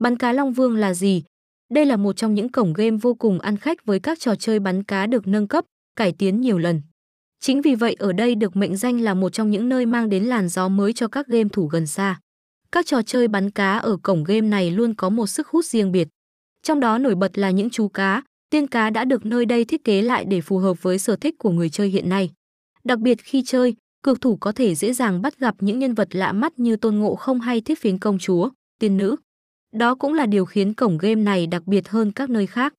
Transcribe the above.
Bắn cá Long Vương là gì? Đây là một trong những cổng game vô cùng ăn khách với các trò chơi bắn cá được nâng cấp, cải tiến nhiều lần. Chính vì vậy ở đây được mệnh danh là một trong những nơi mang đến làn gió mới cho các game thủ gần xa. Các trò chơi bắn cá ở cổng game này luôn có một sức hút riêng biệt. Trong đó nổi bật là những chú cá, tiên cá đã được nơi đây thiết kế lại để phù hợp với sở thích của người chơi hiện nay. Đặc biệt khi chơi, cược thủ có thể dễ dàng bắt gặp những nhân vật lạ mắt như Tôn Ngộ Không hay Thiết Phiến Công Chúa, tiên nữ. Đó cũng là điều khiến cổng game này đặc biệt hơn các nơi khác.